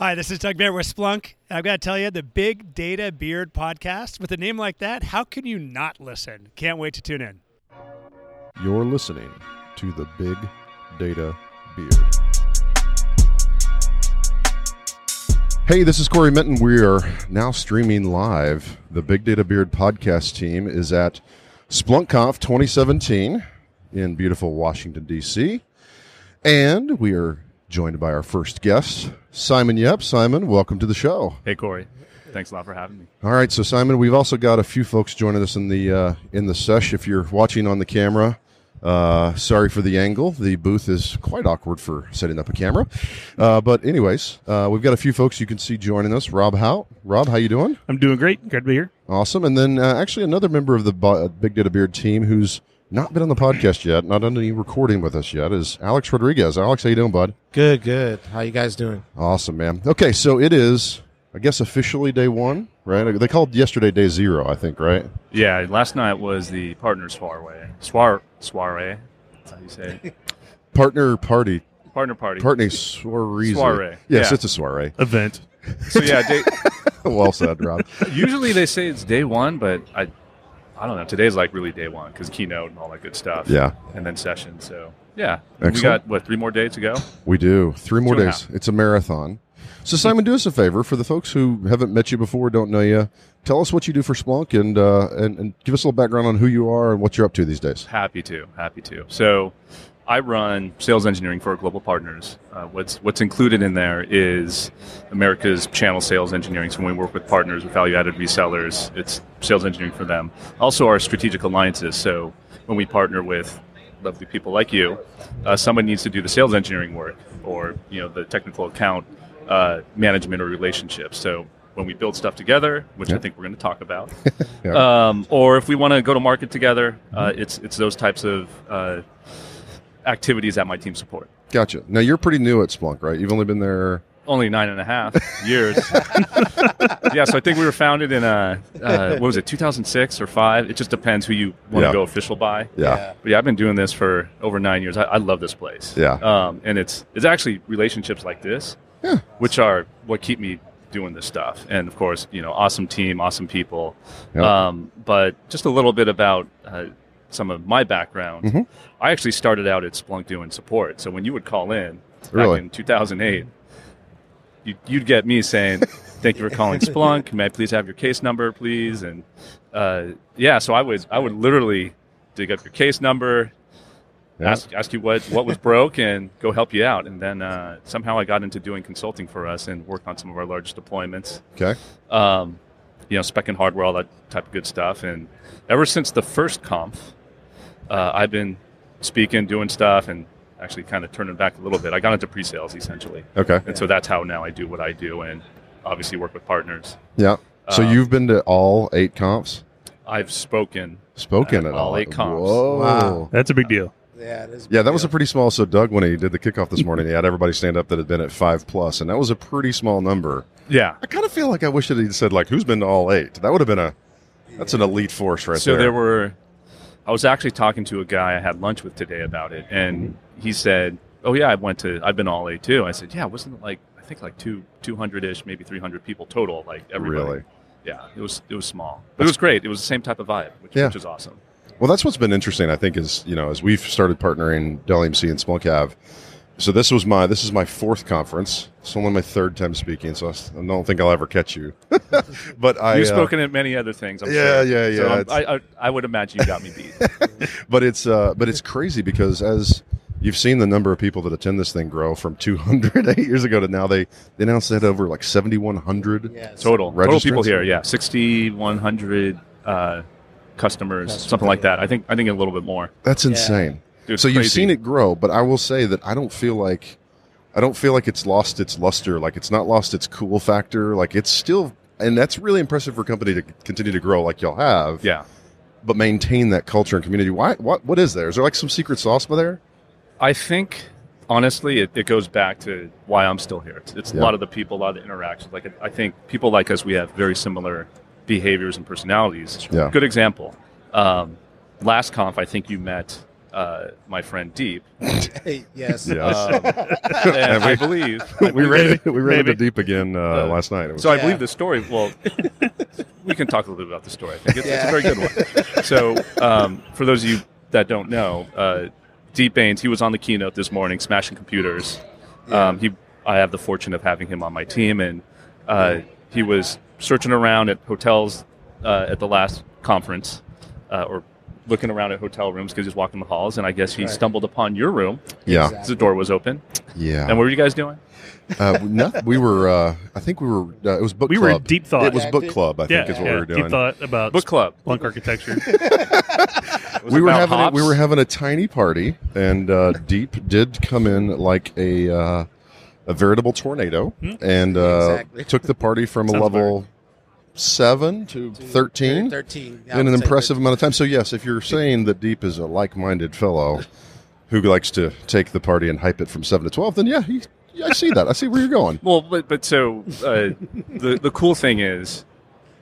Hi, this is Doug Bear with Splunk. I've got to tell you, the Big Data Beard podcast, with a name like that, how can you not listen? Can't wait to tune in. You're listening to the Big Data Beard. Hey, this is Cory Minton. We are now streaming live. The Big Data Beard podcast team is at SplunkConf 2017 in beautiful Washington, D.C. And we are joined by our first guest, Simon Yep. Simon, welcome to the show. Hey, Cory. Thanks a lot for having me. All right, so Simon, we've also got a few folks joining us in the uh, in the sesh. If you're watching on the camera, uh, sorry for the angle. The booth is quite awkward for setting up a camera. Uh, but anyways, uh, we've got a few folks you can see joining us. Rob Hout. Rob, how you doing? I'm doing great. Good to be here. Awesome. And then uh, actually another member of the Bo- Big Data Beard team who's not been on the podcast yet, not on any recording with us yet, is Alex Rodriguez. Alex, how you doing, bud? Good, good. How you guys doing? Awesome, man. Okay, so it is, I guess, officially day one, right? They called yesterday day zero, I think, right? Yeah, last night was the partner soiree. Soir- soiree. That's how you say. it. Partner party. partner party. Partner soiree. Soiree. Yes, Yeah. it's a soiree. Event. so yeah, day, well said, Rob. usually they say it's day one, but I, I don't know. Today's like really day one because keynote and all that good stuff. Yeah. and then session. So yeah, we Excellent. got what three more days to go. We do. Three more Two days. It's a marathon. So, Simon, do us a favor for the folks who haven't met you before, don't know you. Tell us what you do for Splunk and, uh, and and give us a little background on who you are and what you're up to these days. Happy to, happy to. So, I run sales engineering for our global partners. Uh, what's what's included in there is America's channel sales engineering. So when we work with partners with value-added resellers, it's sales engineering for them. Also, our strategic alliances. So when we partner with lovely people like you, uh, someone needs to do the sales engineering work or you know the technical account uh, management or relationships. So when we build stuff together, which I think we're going to talk about, Yeah. um, or if we want to go to market together, uh, it's it's those types of uh, activities that my team support. Gotcha. Now, you're pretty new at Splunk, right? You've only been there. Only nine and a half years. yeah, so I think we were founded in uh, uh, what was it, 2006 or five? It just depends who you want to Yeah. go official by. Yeah. But yeah, I've been doing this for over nine years. I, I love this place. Yeah. Um, and it's it's actually relationships like this, Yeah. which are what keep me doing this stuff. And of course, you know, awesome team, awesome people. Yeah. Um, but just a little bit about uh, some of my background. Mhm. I actually started out at Splunk doing support. So when you would call in back Really? in 2008, you'd, you'd get me saying, "Thank you for calling Splunk. May I please have your case number, please?" And uh, yeah, so I was I would literally dig up your case number, Yeah. ask ask you what what was broke, and go help you out. And then uh, somehow I got into doing consulting for us and worked on some of our largest deployments. Okay. Um, you know, spec and hardware, all that type of good stuff. And ever since the first conf, uh, I've been speaking, doing stuff, and actually kind of turning back a little bit. I got into pre-sales essentially, Okay. and so that's how now I do what I do, and obviously work with partners. Yeah. So, Um, you've been to all eight confs? I've spoken. Spoken uh, at all all. eight confs. Whoa. Wow. That's a big deal. Yeah, it is. Yeah, that was a pretty small. So Doug, when he did the kickoff this morning, he had everybody stand up that had been at five plus, and that was a pretty small number. Yeah. I kind of feel like I wish that he'd said like, "Who's been to all eight? That would have been a that's an elite force right so there. So there were. I was actually talking to a guy I had lunch with today about it, and he said, "Oh yeah, I went to. I've been all A too." I said, "Yeah, wasn't it like I think like two two hundred ish, maybe three hundred people total, like everybody." Really? Yeah, it was it was small, but it was great. It was the same type of vibe, which, Yeah. which is awesome. Well, that's what's been interesting. I think is you know as we've started partnering Dell EMC and Splunk have. So this was my this is my fourth conference. It's only my third time speaking, so I don't think I'll ever catch you. but I, You've uh, spoken at many other things. I'm Yeah, sure. yeah, So yeah, I'm- I, I I would imagine you got me beat. but it's uh, but it's crazy because as you've seen the number of people that attend this thing grow from 200 eight years ago to now, they, they announced it over like 7,100. Yeah, total total people here. Yeah, sixty one hundred uh, customers, Customers, something like yeah. that. I think I think a little bit more. That's insane. It's so you've seen it grow, but I will say that I don't feel like I don't feel like it's lost its luster. Like it's not lost its cool factor. Like it's still, and that's really impressive for a company to continue to grow like y'all have. Yeah. But maintain that culture and community. Why? What? What is there? Is there like some secret sauce by there? I think honestly, it, it goes back to why I'm still here. It's, it's Yeah. a lot of the people, a lot of the interactions. Like I think people like us, we have very similar behaviors and personalities. Yeah. Good example. Um, last conf, I think you met uh, my friend Deep. Hey, yes. Yes. Um, and I believe I we believe- ran, we ran into Maybe. deep again uh, Uh, last night. It was- So I Yeah. believe the story. Well, we can talk a little bit about the story. I think it's, it's a very good one. So, um, for those of you that don't know, uh, Deep Baines, he was on the keynote this morning, smashing computers. Um, he, I have the fortune of having him on my team, and uh, he was searching around at hotels uh, at the last conference, uh, or looking around at hotel rooms because he was walking the halls, and I guess he Right. stumbled upon your room. yeah, Exactly. The door was open, yeah. and what were you guys doing? Uh, no, we were. Uh, I think we were. Uh, it was book We club. were deep thought. It was book club. I yeah, think is what yeah, we were doing. Deep thought about Book club. Splunk architecture. We were about having a, we were having a tiny party, and uh, Deep did come in like a uh, a veritable tornado, and uh, Exactly. took the party from a Sounds level seven to thirteen 13. yeah, in an impressive 13. amount of time. So yes, if you're saying that Deep is a like-minded fellow who likes to take the party and hype it from seven to twelve, then yeah, he, I see that. I see where you're going. Well, but but so uh, the the cool thing is,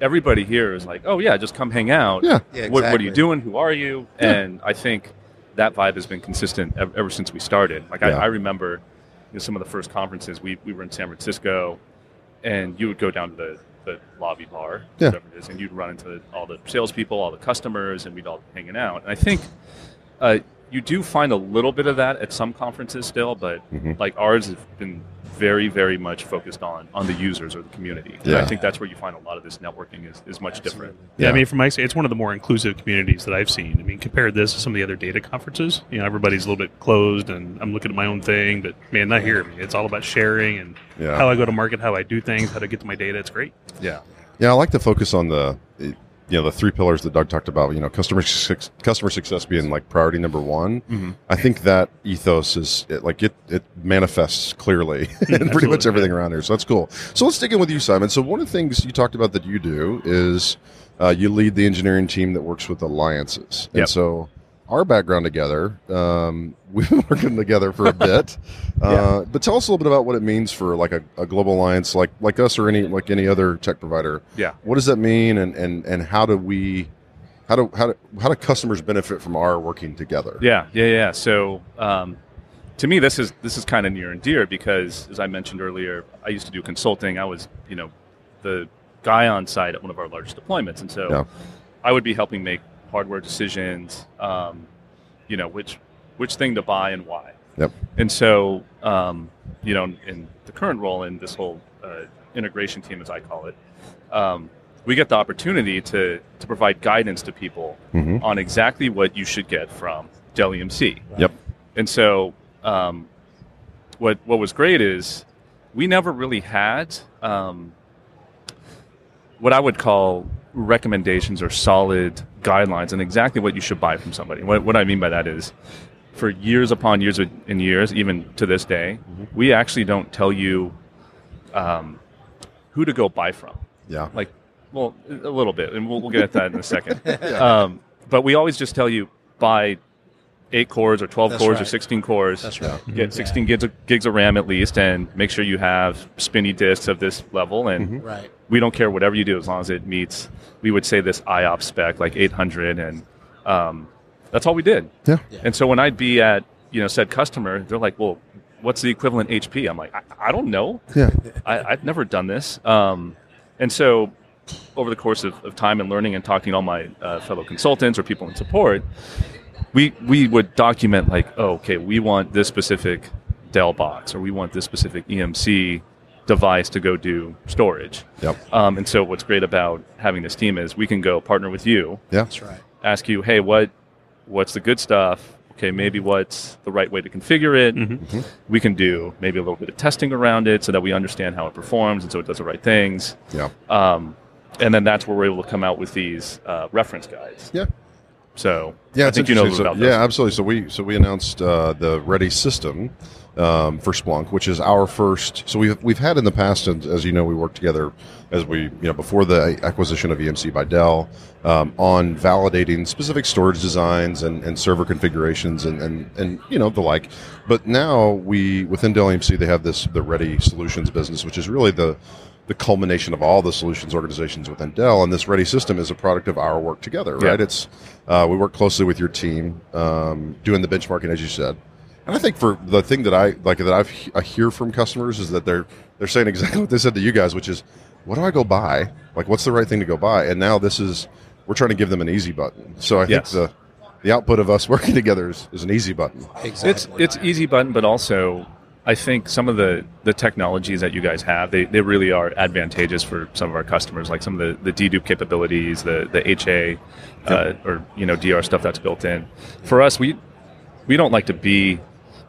everybody here is like, oh yeah, just come hang out. Yeah. Yeah, What, what are you doing? Who are you? And I think that vibe has been consistent ever, ever since we started. Like Yeah. I, I remember you know, some of the first conferences we, we were in San Francisco, and you would go down to the, the lobby bar, Yeah. whatever it is, and you'd run into all the salespeople, all the customers, and we'd all be hanging out. And I think uh, you do find a little bit of that at some conferences still, but Mhm. like ours has been very, very much focused on on the users or the community. Yeah. I think that's where you find a lot of this networking is, is much different. Yeah, Yeah. I mean, from my it's one of the more inclusive communities that I've seen. I mean, compare this to some of the other data conferences. You know, everybody's a little bit closed, and I'm looking at my own thing. But man, not here. I mean, it's all about sharing and Yeah. how I go to market, how I do things, how to get to my data. It's great. Yeah. Yeah, I like to focus on the you know the three pillars that Doug talked about. You know, customer success, customer success being like priority number one. Mm-hmm. I think that ethos is it, like it it manifests clearly in pretty much everything around here. So that's cool. So let's dig in with you, Simon. So one of the things you talked about that you do is uh, you lead the engineering team that works with alliances. And Yep. so our background together, um, we've been working together for a bit. uh, but tell us a little bit about what it means for like a, a global alliance, like like us or any like any other tech provider. Yeah. What does that mean, and and and how do we, how do how do how do customers benefit from our working together? Yeah, yeah, yeah. So um, to me, this is this is kind of near and dear because, as I mentioned earlier, I used to do consulting. I was, you know, the guy on site at one of our largest deployments, and so Yeah. I would be helping make hardware decisions. Um, you know, which which thing to buy and why. Yep. And so, um, you know, in the current role in this whole uh, integration team, as I call it, um, we get the opportunity to to provide guidance to people Mhm. on exactly what you should get from Dell EMC. Yep. And so, um, what what was great is we never really had um, what I would call recommendations or solid guidelines on exactly what you should buy from somebody. What, what I mean by that is, for years upon years and years, even to this day, we actually don't tell you um, who to go buy from Yeah. like well a little bit and we'll, we'll get at that in a second um, but we always just tell you buy eight cores or 12 That's cores or 16 cores That's right. get 16 gigs of, gigs of ram at least and make sure you have spinny disks of this level and Right. we don't care whatever you do as long as it meets we would say this IOP spec like 800 and um, that's all we did Yeah. Yeah. and so when I'd be at you know said customer they're like well what's the equivalent HP I'm like I, I don't know Yeah. I, I've never done this. Um, and so, over the course of, of time and learning and talking to all my uh, fellow consultants or people in support, we we would document like, oh, okay, we want this specific Dell box or we want this specific EMC device to go do storage. Yep. Um, and so, what's great about having this team is we can go partner with you, Yeah. That's right. ask you, hey, what what's the good stuff? Okay, maybe what's the right way to configure it? Mm-hmm. We can do maybe a little bit of testing around it so that we understand how it performs and so it does the right things. Yeah. Um, and then that's where we're able to come out with these uh, reference guides. Yeah. So Yeah, I think you know So- about yeah, absolutely. So we so we announced uh, the Ready system um, for Splunk, which is our first. So we've we've had in the past, and as you know, we worked together as we you know before the acquisition of EMC by Dell um, on validating specific storage designs and, and server configurations and, and and you know the like. But now we within Dell EMC they have this the Ready Solutions business, which is really the the culmination of all the solutions organizations within Dell, and this Ready system is a product of our work together, right? Yeah. It's uh, we work closely with your team um, doing the benchmarking, as you said. And I think for the thing that I like that I've, I hear from customers is that they're they're saying exactly what they said to you guys, which is, what do I go buy? Like, what's the right thing to go buy? And now this is we're trying to give them an easy button. So I Yes. think the the output of us working together is, is an easy button. Exactly. It's it's easy button, but also I think some of the, the technologies that you guys have, they, they really are advantageous for some of our customers, like some of the, the dedupe capabilities, the, the HA uh, or you know DR stuff that's built in. For us, we we don't like to be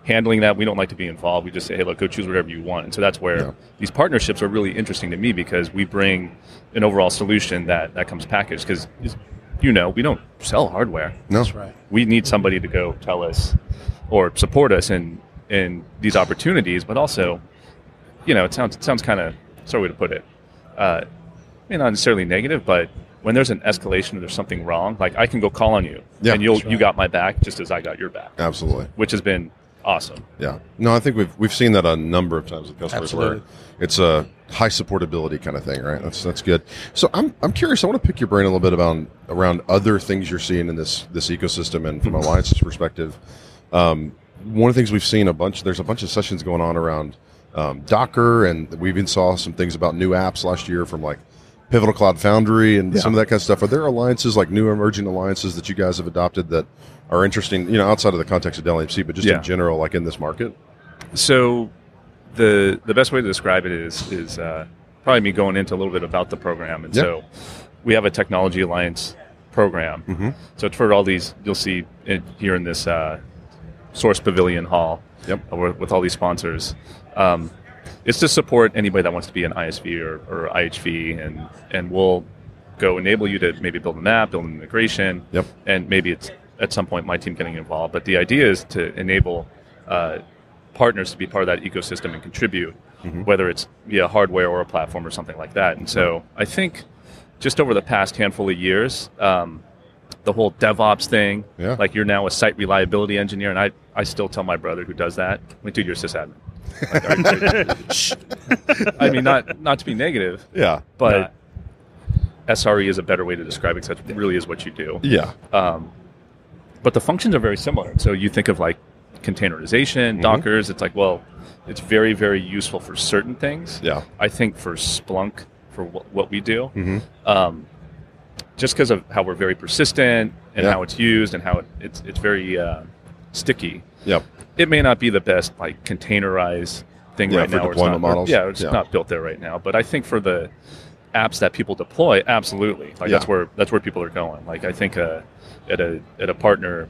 handling that. We don't like to be involved. We just say, hey, look, go choose whatever you want. And so that's where Yeah. these partnerships are really interesting to me because we bring an overall solution that, that comes packaged. Because you know, we don't sell hardware No, That's right. we need somebody to go tell us or support us in in these opportunities, but also, you know, it sounds it sounds kind of sorry way to put it, uh, maybe not necessarily negative, but when there's an escalation or there's something wrong, like I can go call on you, Yeah. and you'll right. you got my back just as I got your back, absolutely. which has been awesome. Yeah. No, I think we've we've seen that a number of times with customers Absolutely. where it's a high supportability kind of thing, right? That's that's good. So I'm I'm curious. I want to pick your brain a little bit about around other things you're seeing in this this ecosystem and from Alliance's perspective. Um, one of the things we've seen a bunch. There's a bunch of sessions going on around um, Docker, and we even saw some things about new apps last year from like Pivotal Cloud Foundry and some of that kind of stuff. Are there alliances like new emerging alliances that you guys have adopted that are interesting? You know, outside of the context of Dell EMC, but just Yeah. in general, like in this market. So, the the best way to describe it is is uh, probably me going into a little bit about the program. And Yeah. so, we have a technology alliance program. Mhm. So it's for all these. You'll see it here in this uh, Source Pavilion Hall. Yep. uh, with, with all these sponsors. Um, it's to support anybody that wants to be an ISV or, or IHV, and and we'll go enable you to maybe build an app, build an integration, Yep. and maybe it's at some point my team getting involved. But the idea is to enable uh, partners to be part of that ecosystem and contribute, Mm-hmm. whether it's via hardware or a platform or something like that. And so I think just over the past handful of years, um, the whole DevOps thing, Yeah. like you're now a site reliability engineer, and I, I still tell my brother who does that, like, dude, you're a sysadmin. Like, are- shh. I mean, not not to be negative, Yeah. but SRE is a better way to describe it because that really is what you do. Yeah. Um, but the functions are very similar. So you think of like containerization, Mm-hmm. Dockers. It's like, well, it's very, very useful for certain things. Yeah. I think for Splunk, for wh- what we do, Mhm. um, just because of how we're very persistent and Yeah. how it's used and how it, it's it's very uh, sticky. Yep. It may not be the best like containerized thing Yeah, right now. or it's deployment not, or- models. yeah, it's Yeah. not built there right now. But I think for the apps that people deploy, absolutely. Like that's where that's where people are going. Like I think uh, at a at a partner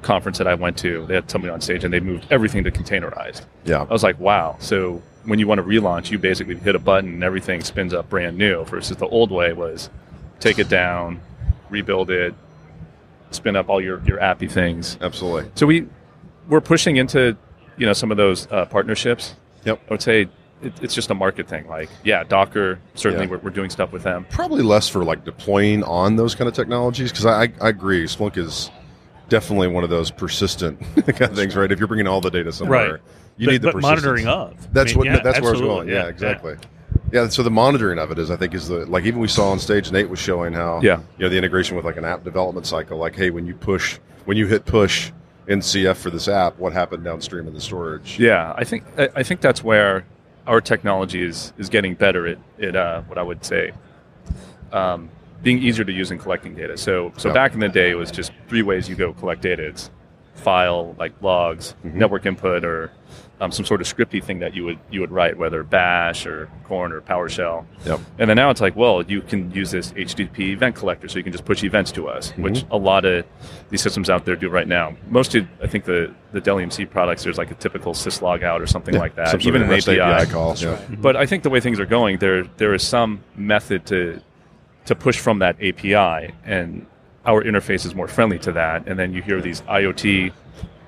conference that I went to, they had somebody on stage and they moved everything to containerized. Yeah. I was like, wow. So when you want to relaunch, you basically hit a button and everything spins up brand new. Versus the old way was take it down, rebuild it, spin up all your your appy things. Absolutely. So we we're pushing into you know some of those uh, partnerships. Yep. I would say it, it's just a market thing. Like yeah, Docker certainly Yeah. we're, we're doing stuff with them. Probably less for like deploying on those kind of technologies because I, I, I agree. Splunk is definitely one of those persistent kind of things, right? If you're bringing all the data somewhere, Right. you but, need the but persistence. monitoring of. That's I mean, what. yeah, that's where I was absolutely. going. Yeah, exactly. Yeah. So the monitoring of it is, I think, is the like even we saw on stage. Nate was showing how, Yeah. you know, the integration with like an app development cycle. Like, hey, when you push, when you hit push in CF for this app, what happened downstream in the storage? Yeah, I think I think that's where our technology is is getting better at, at uh, what I would say um, being easier to use in collecting data. So so Yeah. back in the day, it was just three ways you go collect data. It's file like logs, Mm-hmm. network input, or um, some sort of scripty thing that you would you would write, whether Bash or Korn or PowerShell. Yep. And then now it's like, well, you can use this HTTP event collector, so you can just push events to us, Mm-hmm. which a lot of these systems out there do right now. Most of, I think the the Dell EMC products, there's like a typical syslog out or something like that, Some even an REST API. call. Yeah. But I think the way things are going, there there is some method to to push from that API, and our interface is more friendly to that. And then you hear these IoT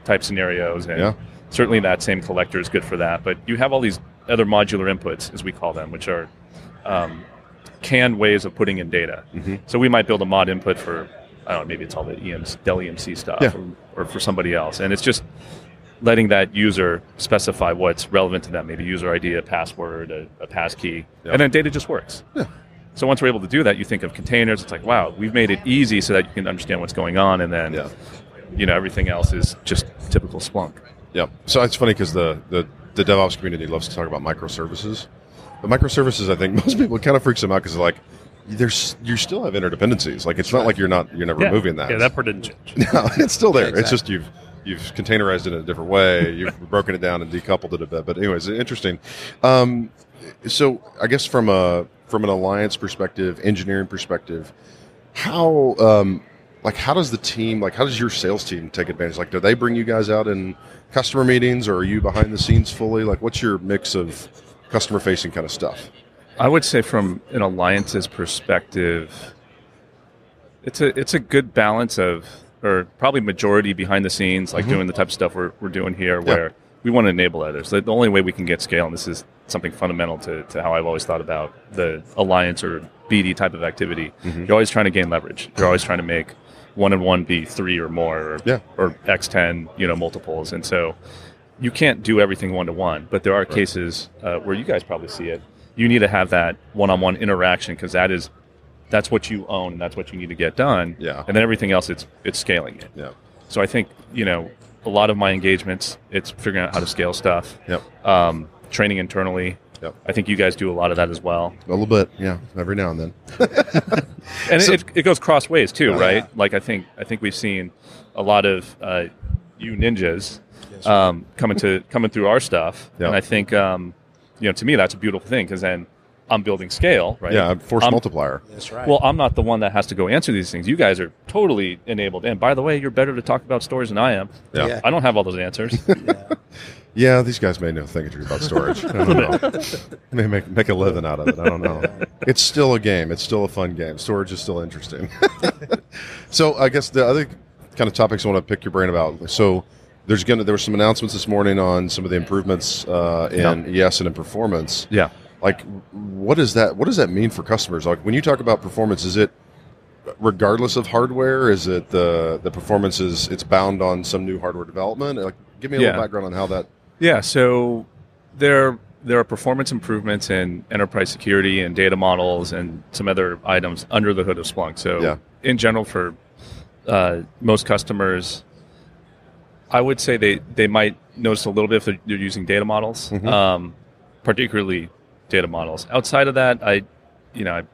type scenarios, and Yeah. Certainly that same collector is good for that. But you have all these other modular inputs, as we call them, which are um, canned ways of putting in data. Mm-hmm. So we might build a mod input for I don't know, maybe it's all the EMC, Dell EMC stuff, Yeah. or, or for somebody else, and it's just letting that user specify what's relevant to them, maybe user ID, a password, a, a pass key, Yeah. and then data just works. So once we're able to do that, you think of containers. It's like, wow, we've made it easy so that you can understand what's going on, and then Yeah. you know everything else is just typical Splunk. Yeah. So it's funny because the, the the DevOps community loves to talk about microservices. But microservices, I think most people kind of freaks them out because like there's you still have interdependencies. Like it's not like you're not you're never yeah. removing that. Yeah, that part didn't change. no, it's still there. Yeah, It's just you've you've containerized it in a different way. You've broken it down and decoupled it a bit. But anyways, interesting. Um, so I guess from a from an alliance perspective, engineering perspective, how um, like how does the team like how does your sales team take advantage? Like, do they bring you guys out in customer meetings, or are you behind the scenes fully? Like, what's your mix of customer facing kind of stuff? I would say from an alliance's perspective, it's a it's a good balance of, or probably majority behind the scenes, like doing the type of stuff we're, we're doing here, Mm-hmm. Yeah. where we want to enable others. The, the only way we can get scale, and this is something fundamental to, to how I've always thought about the alliance or BD type of activity. Mm-hmm. You're always trying to gain leverage. You're always trying to make one and one be three or more, or, Yeah. or X ten, you know, multiples, and so you can't do everything one to one, but there are cases uh, where you guys probably see it. You need to have that one-on-one interaction because that is that's what you own and that's what you need to get done. Yeah. And then everything else, it's it's scaling it. Yeah. So I think you know a lot of my engagements, it's figuring out how to scale stuff, Yep. um, training internally. Yep. I think you guys do a lot of that as well, A little bit. Yeah. Every now and then. and So- it, it goes cross ways too, Yeah. right? Like I think I think we've seen a lot of uh, you ninjas um, coming to coming through our stuff, Yeah. and I think um, you know to me that's a beautiful thing because then I'm building scale, right? Yeah. Force I'm- multiplier. That's right. Well, I'm not the one that has to go answer these things. You guys are totally enabled. And by the way, you're better to talk about stories than I am. Yeah. Yeah. I don't have all those answers. Yeah, these guys may know thing or two about storage. I don't know. may make make a living out of it. I don't know. It's still a game. It's still a fun game. Storage is still interesting. so I guess the other kind of topics I want to pick your brain about. So there's gonna there were some announcements this morning on some of the improvements uh, in ES and in performance. yeah. Like, what does that what does that mean for customers? Like when you talk about performance, is it regardless of hardware? Is it the the performance is it's bound on some new hardware development? Like, give me a Yeah. little background on how that. Yeah. So there, there are performance improvements in enterprise security and data models and some other items under the hood of Splunk. So Yeah. in general, for uh, most customers, I would say they, they might notice a little bit if they're, they're using data models, Mhm. um, particularly data models. Outside of that, I, you know, I'm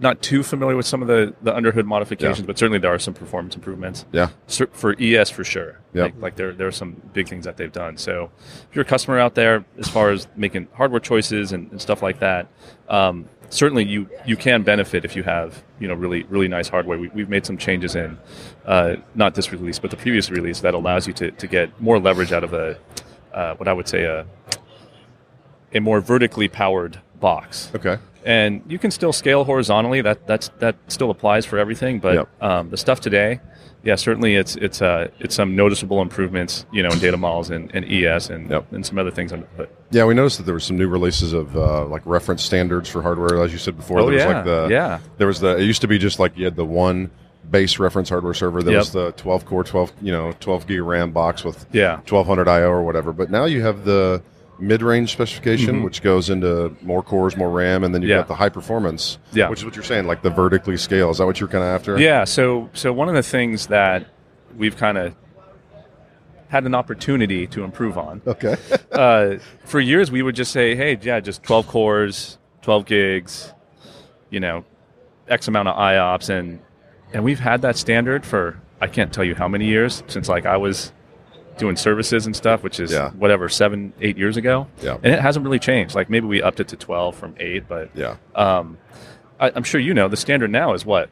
not too familiar with some of the, the underhood modifications, Yeah. but certainly there are some performance improvements Yeah. for ES for sure. Yep. Like, like there, there are some big things that they've done. So if you're a customer out there, as far as making hardware choices and, and stuff like that, um, certainly you you can benefit if you have you know really really nice hardware. We, we've made some changes in uh, not this release, but the previous release that allows you to, to get more leverage out of a uh, what I would say a a more vertically powered box Okay. and you can still scale horizontally. That that's that still applies for everything. But Yep. um, the stuff today, yeah, certainly it's it's uh, it's some noticeable improvements, you know, in data models and, and ES and, Yep. and some other things hood. Yeah, we noticed that there were some new releases of uh, like reference standards for hardware, as you said before. Oh, there was yeah. like the Yeah. There was the. It used to be just like you had the one base reference hardware server. There Yep. was the 12 core, 12 you know 12 gig RAM box with Yeah. 1200 IO or whatever. But now you have the mid-range specification, which goes into more cores, more RAM, and then you've Mm-hmm. Yeah. got the high performance, Yeah. which is what you're saying, like the vertically scale. Is that what you're kind of after? Yeah. So so one of the things that we've kind of had an opportunity to improve on Okay. uh, for years we would just say, hey, yeah, just 12 cores, 12 gigs, you know, X amount of IOPS, and and we've had that standard for I can't tell you how many years since like I was doing services and stuff, which is Yeah. whatever seven, eight years ago, Yeah. and it hasn't really changed. Like maybe we upped it to 12 from eight, but yeah. um, I, I'm sure you know the standard now is what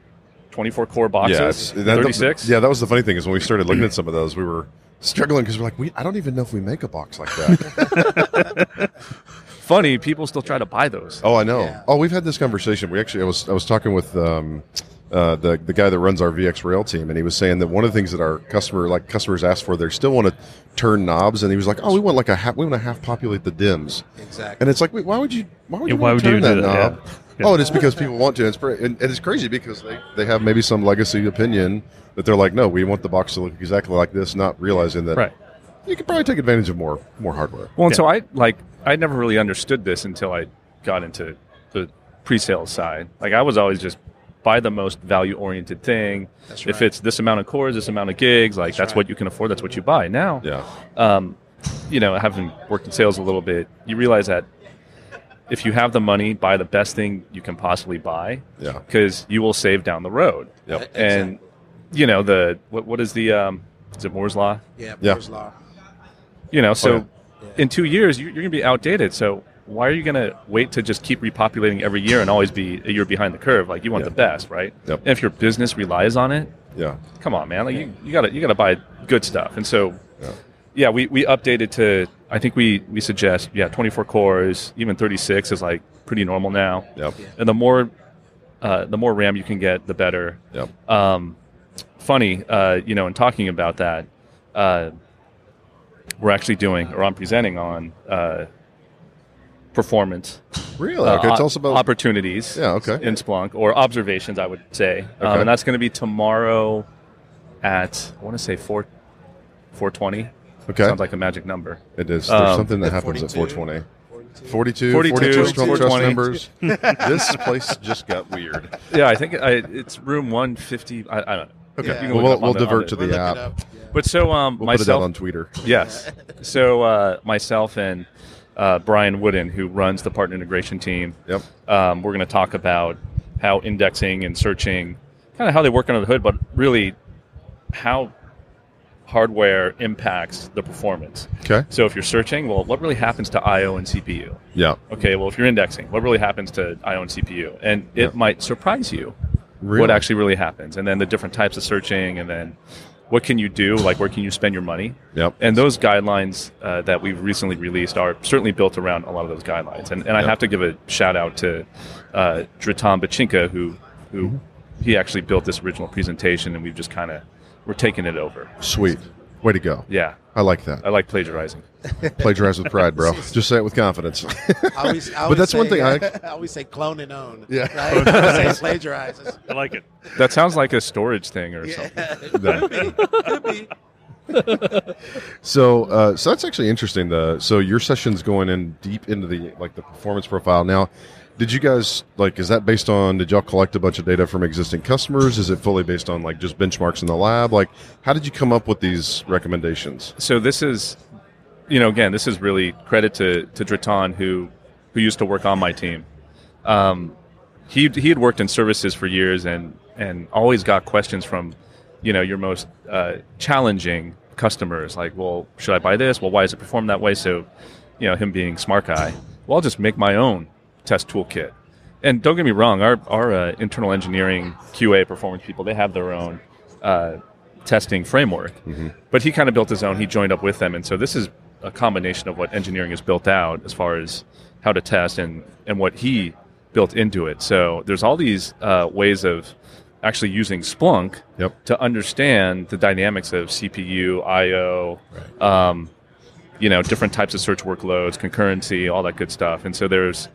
24 core boxes, Yeah, it's, that- 36. yeah, that was the funny thing is when we started looking at some of those, we were struggling because we're like, we, I don't even know if we make a box like that. Funny, people still try to buy those. oh, I know. Yeah. Oh, we've had this conversation. We actually, I was, I was talking with um, uh, the the guy that runs our VX Rail team, and he was saying that one of the things that our customer, like customers, ask for, they still want to turn knobs, and he was like, oh, we want like a half, we want to half populate the DIMMs, Exactly. and it's like, wait, why would you, why would Yeah, you, why would turn you that do that? knob? Yeah. Oh, it's because people want to. It's pretty, and, and it's crazy because they, they have maybe some legacy opinion that they're like, no, we want the box to look exactly like this, not realizing that Right. you could probably take advantage of more more hardware. Well, and so I like I never really understood this until I got into the pre-sales side. Like I was always just buy the most value-oriented thing. That's If it's this amount of cores, this amount of gigs, like that's, right. what you can afford. That's what you buy. Now, Yeah. um, you know, having worked in sales a little bit, you realize that if you have the money, buy the best thing you can possibly buy Yeah. because you will save down the road. Yep. And you know the what what is the um, is it Moore's law? Yeah, Yeah. Moore's law. You know, so Oh, yeah. in two years you, you're going to be outdated. So why are you going to wait to just keep repopulating every year and always be a year behind the curve? Like you want Yeah. the best, right? Yep. And if your business relies on it, Yeah. come on, man. Like you, you gotta you gotta buy good stuff. And so, Yeah. yeah, we, we updated to I think we we suggest yeah 24 cores, even 36 is like pretty normal now. Yep. And the more uh, the more RAM you can get, the better. Yep. Um, funny, uh, you know, in talking about that, uh, we're actually doing or I'm presenting on uh, performance. Really? uh, Okay. op- tell us about. opportunities Yeah, okay. in Splunk or observations, I would say, um, Okay. and that's going to be tomorrow at I want to say four four twenty. okay. Sounds like a magic number. it is. There's um, something that At happens at 42. 420. 42, 42, 42 Splunk Trust members. this place just got weird. Yeah, I think I, it's room one fifty. I, I don't know. Okay. Yeah. Well, we'll, we'll the- on divert the- to We'll the app. Yeah. But so um, We'll put it myself, on Twitter. yes. So uh, myself and uh, Brian Wooden, who runs the partner integration team, Yep. um, we're going to talk about how indexing and searching, kind of how they work under the hood, but really how hardware impacts the performance. Okay. So if you're searching, well, what really happens to I/O and CPU? Yeah. Okay, well, if you're indexing, what really happens to I/O and CPU? And it Yeah. might surprise you Really? what actually really happens, and then the different types of searching, and then what can you do? Like where can you spend your money? Yep. And those guidelines uh, that we've recently released are certainly built around a lot of those guidelines. And, and I Yep. have to give a shout out to uh, Dritan Bitincka, who who Mm-hmm. he actually built this original presentation, and we've just kind of we're taking it over. Sweet. Way to go. Yeah, I like that. I like plagiarizing. Plagiarize with pride, bro. Just say it with confidence. I always, I always that's one thing I- I always say clone and own. Yeah. Right? I say plagiarizes. I like it. That sounds like a storage thing or something. Yeah. Could be. Could be. So, uh, so that's actually interesting. The so your session's going in deep into the like the performance profile. Now, did you guys like? Is that based on? Did y'all collect a bunch of data from existing customers? Is it fully based on like just benchmarks in the lab? Like, how did you come up with these recommendations? so this is you know again this is really credit to to Dritan who who used to work on my team um, he he had worked in services for years and and always got questions from you know your most uh, challenging customers like well should I buy this well why does it perform that way so you know him being smart guy well I'll just make my own test toolkit and don't get me wrong our our uh, internal engineering QA performance people they have their own uh, testing framework but he kind of built his own. He joined up with them, and so this is a combination of what engineering has built out as far as how to test and and what he built into it. So there's all these uh, ways of actually using Splunk Yep. to understand the dynamics of CPU, I/O, um, you know, different types of search workloads, concurrency, all that good stuff. And so there's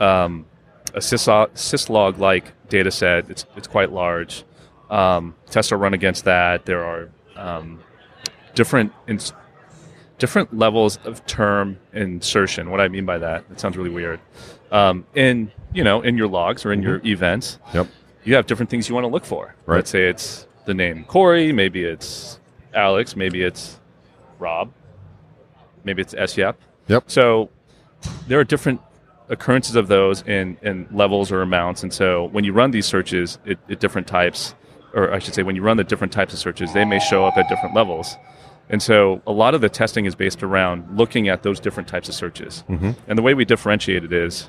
um, a syslog, syslog like data set. It's, it's quite large. Um, tests are run against that. There are um, different ins- different levels of term insertion. What I mean by that, it sounds really weird. Um, in you know, in your logs or in your events, Yep. you have different things you want to look for. Right. Let's say it's the name Cory, maybe it's Alex, maybe it's Rob, maybe it's Syep. Yep. So there are different occurrences of those in, in levels or amounts. And so when you run these searches at, at different types, or I should say, when you run the different types of searches, they may show up at different levels. And so a lot of the testing is based around looking at those different types of searches. And the way we differentiate it is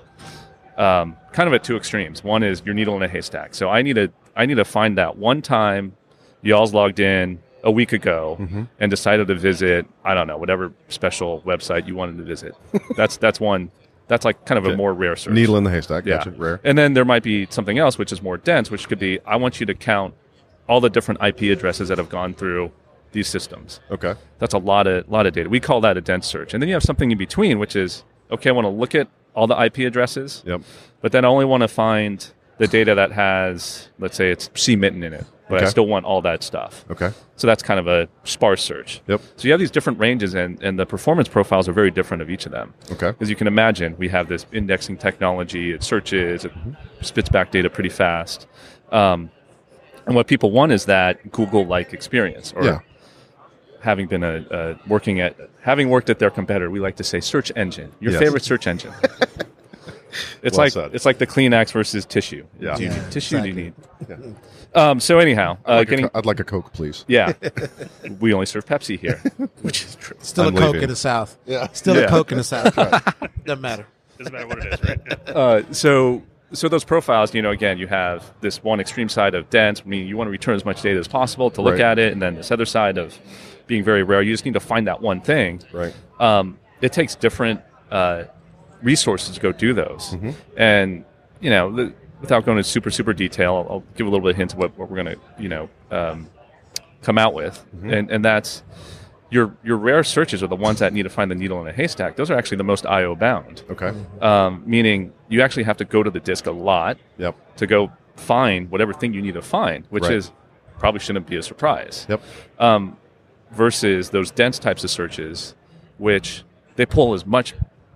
um, kind of at two extremes. One is your needle in a haystack. So I need to I need to find that one time y'all's logged in a week ago and decided to visit I don't know whatever special website you wanted to visit. that's that's one. That's like kind of a more rare search. Needle in the haystack. Yeah. Gotcha. Rare. And then there might be something else which is more dense, which could be I want you to count all the different IP addresses that have gone through these systems. Okay. That's a lot of lot of data. We call that a dense search. And then you have something in between, which is okay. I want to look at all the IP addresses, Yep. but then I only want to find the data that has, let's say, it's CMITN in it. But I still want all that stuff. Okay. So that's kind of a sparse search. Yep. So you have these different ranges, and, and the performance profiles are very different of each of them. Okay. As you can imagine, we have this indexing technology. It searches, it spits back data pretty fast. Um, and what people want is that Google-like experience, or Yeah. having been a, a working at having worked at their competitor, we like to say search engine. Your Yes. favorite search engine. it's Well like said. it's like the Kleenex versus tissue. Yeah. Do you Yeah, need tissue? Do you need? exactly. Um, so anyhow, uh, I'd, like a getting co- I'd like a Coke, please. yeah, we only serve Pepsi here, which is true. Still I'm a Coke leaving. in the South. Yeah. Still Yeah. a Coke in the South. Doesn't matter. Doesn't matter what it is, right? Uh, so so those profiles, you know, again, you have this one extreme side of dense, meaning you want to return as much data as possible to look Right. at it, and then this other side of being very rare. You just need to find that one thing. Right. Um, it takes different uh, resources to go do those, Mm-hmm. and you know, the, without going into super super detail, I'll, I'll give a little bit of hint of what, what we're going to you know um, come out with, Mm-hmm. and and that's. Your, your rare searches are the ones that need to find the needle in a haystack. Those are actually the most I/O bound Okay. um, meaning you actually have to go to the disk a lot Yep. to go find whatever thing you need to find, which Right. is probably shouldn't be a surprise. Yep. Um, versus those dense types of searches, which they pull as much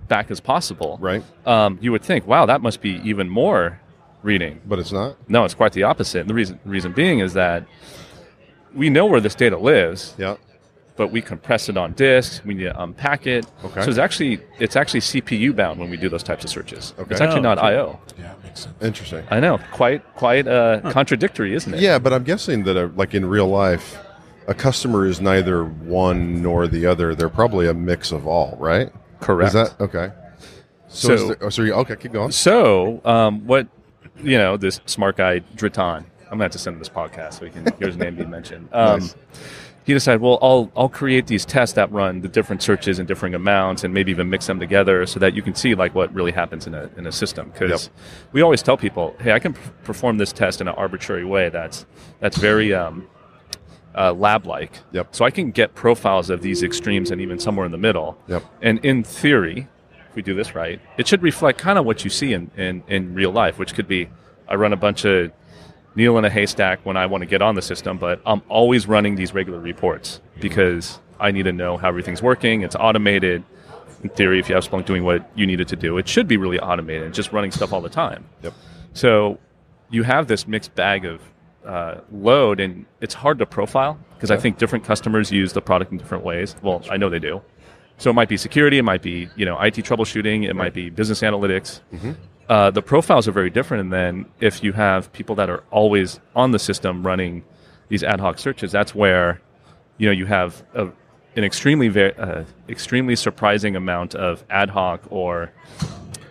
back as possible. Right. Um, you would think, wow, that must be even more reading. But it's not. No, it's quite the opposite. And the reason reason being is that we know where this data lives, Yeah. but we compress it on disk. We need to unpack it. Okay. So it's actually it's actually CPU bound when we do those types of searches. Okay. It's actually Oh, not okay. I/O. Yeah, makes sense. Interesting. I know, quite quite uh, contradictory, isn't it? Yeah, but I'm guessing that, uh, like in real life, a customer is neither one nor the other. They're probably a mix of all, right? correct. Is that okay? So, is So- there, oh, so you, okay, keep going. so? Um, what you know, this smart guy Dritan. I'm gonna have to send him this podcast so he can hear his name being mentioned. Um, Nice. He decided, well, I'll I'll create these tests that run the different searches in differing amounts, and maybe even mix them together so that you can see like what really happens in a in a system. Because Yep. we always tell people, hey, I can p- perform this test in an arbitrary way. That's that's very um, uh, lab-like. Yep. So I can get profiles of these extremes and even somewhere in the middle. Yep. And in theory, if we do this right, it should reflect kind of what you see in, in, in real life, which could be I run a bunch of needle in a haystack when I want to get on the system, but I'm always running these regular reports because I need to know how everything's working. It's automated. In theory, if you have Splunk doing what you need it to do, it should be really automated, just running stuff all the time. Yep. So you have this mixed bag of uh, load, and it's hard to profile because I think different customers use the product in different ways. Well, I know they do. So it might be security, it might be you know IT troubleshooting, it might be business analytics. Uh, the profiles are very different, and then if you have people that are always on the system running these ad hoc searches, that's where you know you have a, an extremely uh, extremely surprising amount of ad hoc or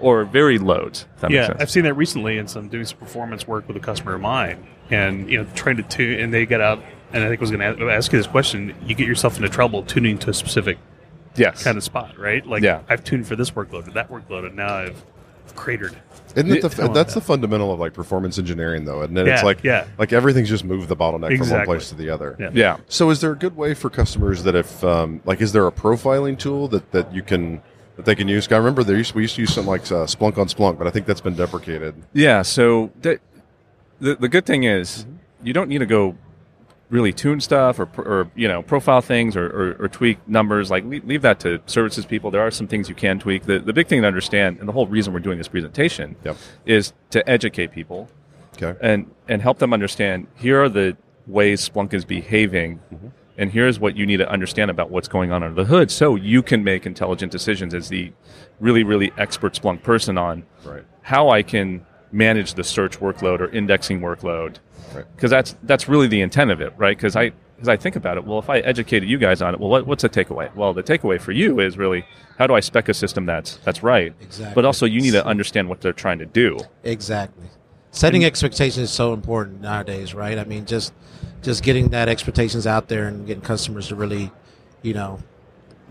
or very loads. If that makes yeah. I've seen that recently in some doing some performance work with a customer of mine, and you know, trying to tune, and they get out, and I think I was going to ask you this question: you get yourself into trouble tuning to a specific yes. kind of spot, right? Like, Yeah. I've tuned for this workload or that workload, and now I've cratered. Isn't it the, Yeah. that's the fundamental of like performance engineering, though, isn't it? it's like yeah. like everything's just moved the bottleneck from one place to the other. Yeah. yeah. So, is there a good way for customers that if um, like, is there a profiling tool that, that you can that they can use? I remember there used we used to use something like uh, Splunk on Splunk, but I think that's been deprecated. Yeah. So that, the the good thing is you don't need to go really tune stuff or, or you know profile things or, or, or tweak numbers. Like leave, leave that to services people. There are some things you can tweak. The the big thing to understand, and the whole reason we're doing this presentation, Yep. is to educate people Okay. and and help them understand here are the ways Splunk is behaving, mm-hmm. and here's what you need to understand about what's going on under the hood, so you can make intelligent decisions as the really really expert Splunk person on Right. how I can manage the search workload or indexing workload, Right. because that's that's really the intent of it, right? Because I as I think about it, well, if I educated you guys on it, well, what, what's the takeaway? Well, the takeaway for you is really how do I spec a system that's that's right, Exactly. but also you need to understand what they're trying to do. Exactly. Setting expectations is so important nowadays, right? I mean, just just getting that expectations out there and getting customers to really, you know,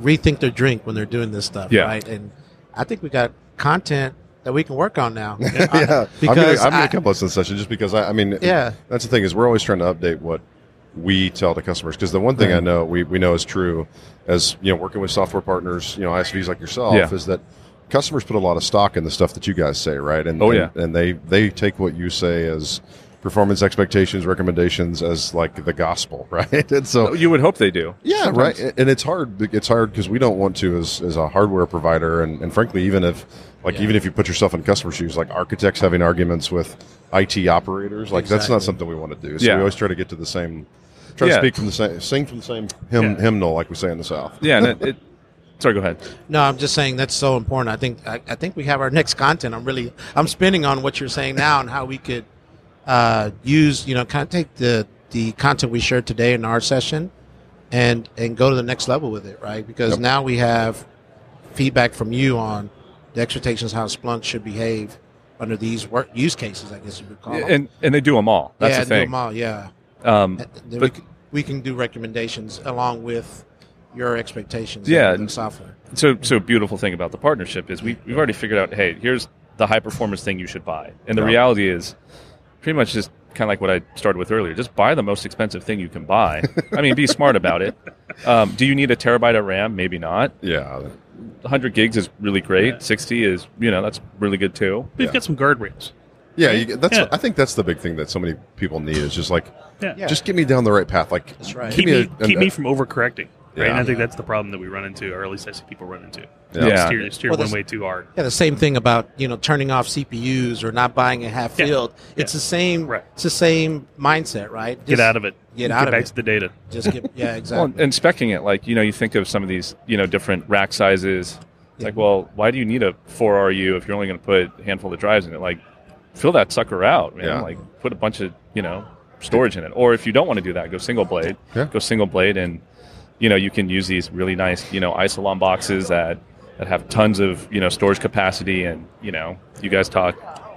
rethink their drink when they're doing this stuff, Yeah. right? And I think we got content that we can work on now. yeah, I'm gonna, because I'm gonna I- come listen to session just because I, I mean, Yeah. that's the thing is we're always trying to update what we tell the customers because the one thing I know we, we know is true as you know working with software partners, you know ISVs like yourself, Yeah. is that customers put a lot of stock in the stuff that you guys say, right? And Oh, and, yeah. and they they take what you say as performance expectations, recommendations as like the gospel, right? And so You would hope they do. yeah, Sometimes. right. And it's hard. It's hard because we don't want to, as, as a hardware provider, and, and frankly, even if, like, Yeah. even if you put yourself in customer shoes, like architects having arguments with IT operators, like that's not something we want to do. So Yeah. we always try to get to the same, try to speak from the same, sing from the same hymn, Yeah. hymnal, like we say in the South. Yeah, and it, it. Sorry, go ahead. No, I'm just saying that's so important. I think I, I think we have our next content. I'm really I'm spinning on what you're saying now and how we could uh, use you know kind of take the the content we shared today in our session and and go to the next level with it, right? Because Yep. now we have feedback from you on the expectations how Splunk should behave under these work use cases. I guess you would call them. And and they do them all. That's yeah, the do them all, yeah. Um, And then we, but c- we can do recommendations along with your expectations. Yeah, of the and- software. so so beautiful thing about the partnership is we we've already figured out. Hey, here's the high performance thing you should buy, and the Yeah. reality is pretty much just kind of like what I started with earlier. Just buy the most expensive thing you can buy. I mean, be smart about it. Um, do you need a terabyte of RAM? Maybe not. Yeah. 100 gigs is really great. Yeah. 60 is you know that's really good too. We've Yeah. got some guardrails. Yeah. You, that's, Yeah. I think that's the big thing that so many people need is just like, Yeah. Yeah. just get me down the right path. Like, That's right. Keep me, a- keep an- me from overcorrecting. Right. Yeah. And I think that's the problem that we run into, or at least I see people run into. Yeah. Yeah. Steer, steer Well, one that's- way too hard. Yeah, the same thing about you know turning off CPUs or not buying a half Yeah. It's Yeah. the same. Right. It's the same mindset, right? Get out of it. get out of back it. to the data. Just get. Yeah, Well, exactly. and specking it, like you know, you think of some of these, you know, different rack sizes. It's like, well, why do you need a 4RU if you're only going to put a handful of drives in it? Like, fill that sucker out, man. Yeah. Like, put a bunch of, you know, storage in it. Or if you don't want to do that, go single blade. Yeah. Go single blade, and you know, you can use these really nice, you know, Isilon boxes that that have tons of, you know, storage capacity. And you know, you guys talk.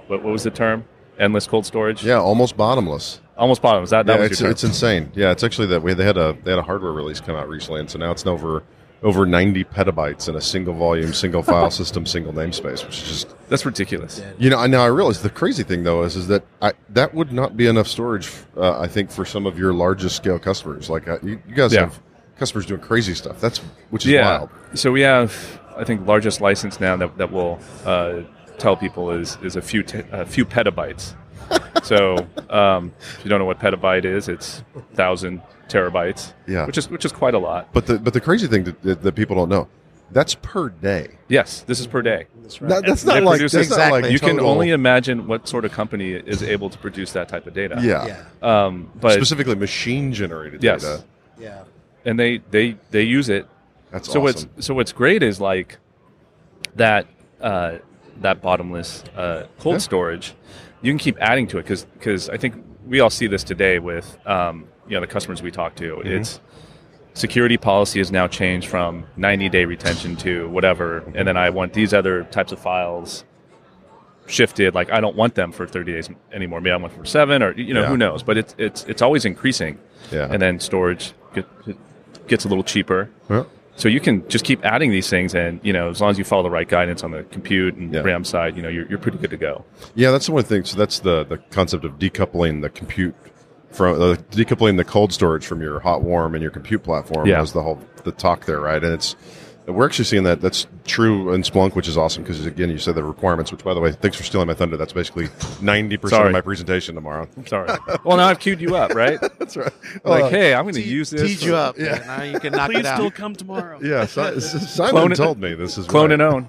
What, what was the term? Endless cold storage. yeah, almost bottomless. Almost bottomless. That, that yeah, was it's, it's insane. Yeah, it's actually that we they had a they had a hardware release come out recently, and so now it's over over ninety petabytes in a single volume, single file system, single namespace, which is just That's ridiculous. You know. I now I realize the crazy thing though is is that I, that would not be enough storage. Uh, I think for some of your largest scale customers, like uh, you, you guys Yeah. have customers doing crazy stuff. That's which is yeah. wild. So we have, I think, largest license now that that will uh, tell people is is a few te- a few petabytes. so um, if you don't know what petabyte is, it's thousand terabytes. Yeah. which is which is quite a lot. But the but the crazy thing that, that, that people don't know, that's per day. Yes, this is per day. That's right. That- that's not like produce that's not exactly. like you can only imagine what sort of company is able to produce that type of data. yeah, yeah, Um, but specifically machine generated yes, data. yeah. And they they they use it That's so awesome. what's so what's great is like that uh, that bottomless uh, cold Yeah. storage. You can keep adding to it because because I think we all see this today with um, you know the customers we talk to. Mm-hmm. It's security policy has now changed from 90 day retention to whatever, and then I want these other types of files shifted. Like I don't want them for 30 days anymore. Maybe I want them for seven, or you know Yeah. who knows. But it's it's it's always increasing, yeah. and then storage get, gets a little cheaper. Well, So you can just keep adding these things, and you know, as long as you follow the right guidance on the compute and Yeah. RAM side, you know, you're, you're pretty good to go. Yeah, that's the one thing. So that's the the concept of decoupling the compute from uh, decoupling the cold storage from your hot warm and your compute platform Yeah. was the whole the talk there, right? And it's we're actually seeing that that's true in Splunk, which is awesome because again, you said the requirements. Which, by the way, thanks for stealing my thunder. That's basically ninety percent Sorry. of my presentation tomorrow. Sorry. well, now I've queued you up, right? That's right. Like, Uh, hey, I'm going to Te- use this. Teed for- you up. Yeah. Yeah. Now you can knock Please it out. still come tomorrow. yeah, Si- Simon Clone told me this is Clone right. and own.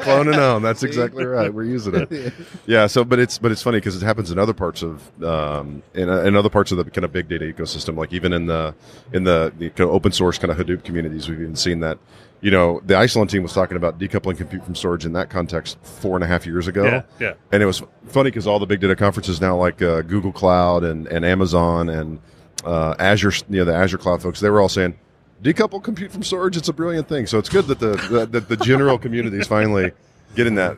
clone and own. That's exactly right. We're using it. Yeah. So, but it's but it's funny because it happens in other parts of um, in, uh, in other parts of the kind of big data ecosystem. Like even in the in the, the kind of open source kind of Hadoop communities, we've even seen that. You know, the Isilon team was talking about decoupling compute from storage in that context four and a half years ago. Yeah, yeah. And it was funny because all the big data conferences now, like uh, Google Cloud and, and Amazon and uh, Azure, you know, the Azure Cloud folks, they were all saying, decouple compute from storage. It's a brilliant thing. So it's good that the that, that the general community is finally getting that.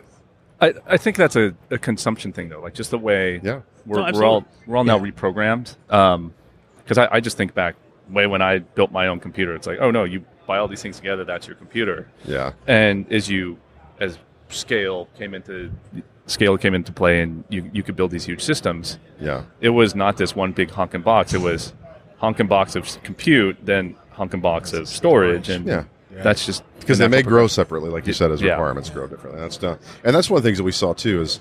I, I think that's a, a consumption thing, though. Like just the way Yeah. we're, No, we're all we're all now reprogrammed. Because I, I just think back way when I built my own computer. It's like, oh no, you buy all these things together. That's your computer. Yeah. And as you as scale came into scale came into play, and you you could build these huge systems. Yeah. it was not this one big honking box. It was honking box of compute, then honking box of storage, and Yeah. that's just Because they may grow separately, like you said, as Yeah. requirements grow differently. That's done, and that's one of the things that we saw too. Is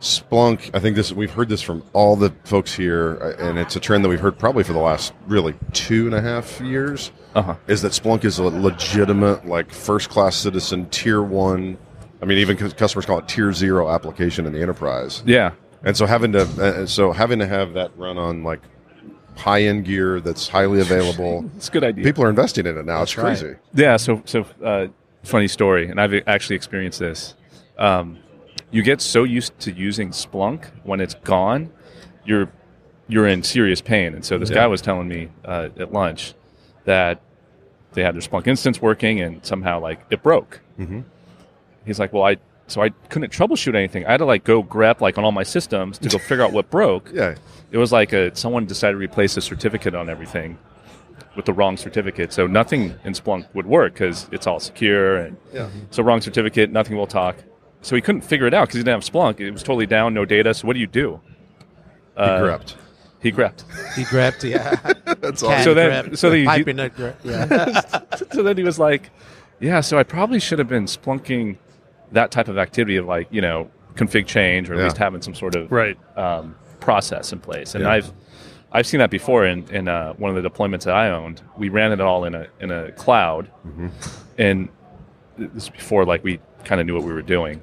Splunk, I think this we've heard this from all the folks here, uh, and it's a trend that we've heard probably for the last really two and a half years. Uh-huh. Is that Splunk is a legitimate, like first class citizen, tier one. I mean, even customers call it tier zero application in the enterprise. Yeah. And so having to, uh, so having to have that run on like high end gear that's highly available. It's a good idea. People are investing in it now. That's it's right. crazy. Yeah, so so uh, funny story, and I've actually experienced this. Um, you get so used to using Splunk when it's gone, you're you're in serious pain. And so this Yeah. guy was telling me uh, at lunch that they had their Splunk instance working, and somehow like it broke. Mhm. He's like, well, I so I couldn't troubleshoot anything. I had to like go grep like on all my systems to go figure out what broke. Yeah. It was like a, someone decided to replace a certificate on everything with the wrong certificate. So nothing in Splunk would work because it's all secure. And Yeah. so wrong certificate, nothing will talk. So he couldn't figure it out because he didn't have Splunk. It was totally down, no data. So what do you do? He Uh, grepped. He grepped. He grabbed, yeah. That's Cat awesome. So then- grabbed, so then you- pipe in yeah. so then he was like, "Yeah, so I probably should have been splunking that type of activity of like you know config change or at Yeah. least having some sort of Right. um, process in place." And Yeah. I've I've seen that before in, in uh, one of the deployments that I owned. We ran it all in a in a cloud, and this is before like we kind of knew what we were doing,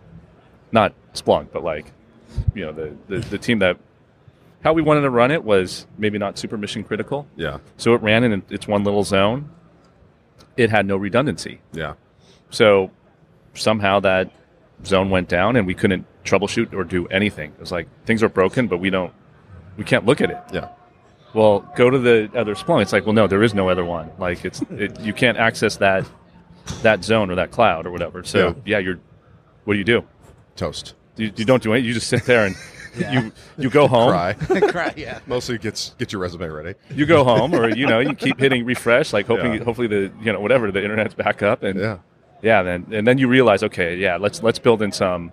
not Splunk, but like you know the, the the team that how we wanted to run it was maybe not super mission critical. Yeah. So it ran in its one little zone. It had no redundancy. Yeah. So somehow that zone went down and we couldn't troubleshoot or do anything. It was like things are broken, but we don't, we can't look at it. Yeah. Well, go to the other Splunk. It's like, well, no, there is no other one. Like it's, it, you can't access that, that zone or that cloud or whatever. So yeah, you're, what do you do? Toast. You, you don't do anything. You just sit there and you, you go home. Cry. Cry, yeah. Mostly gets get your resume ready. you go home or you know you keep hitting refresh like hoping Yeah. hopefully the you know whatever the internet's back up and Yeah. yeah then and then you realize okay yeah let's let's build in some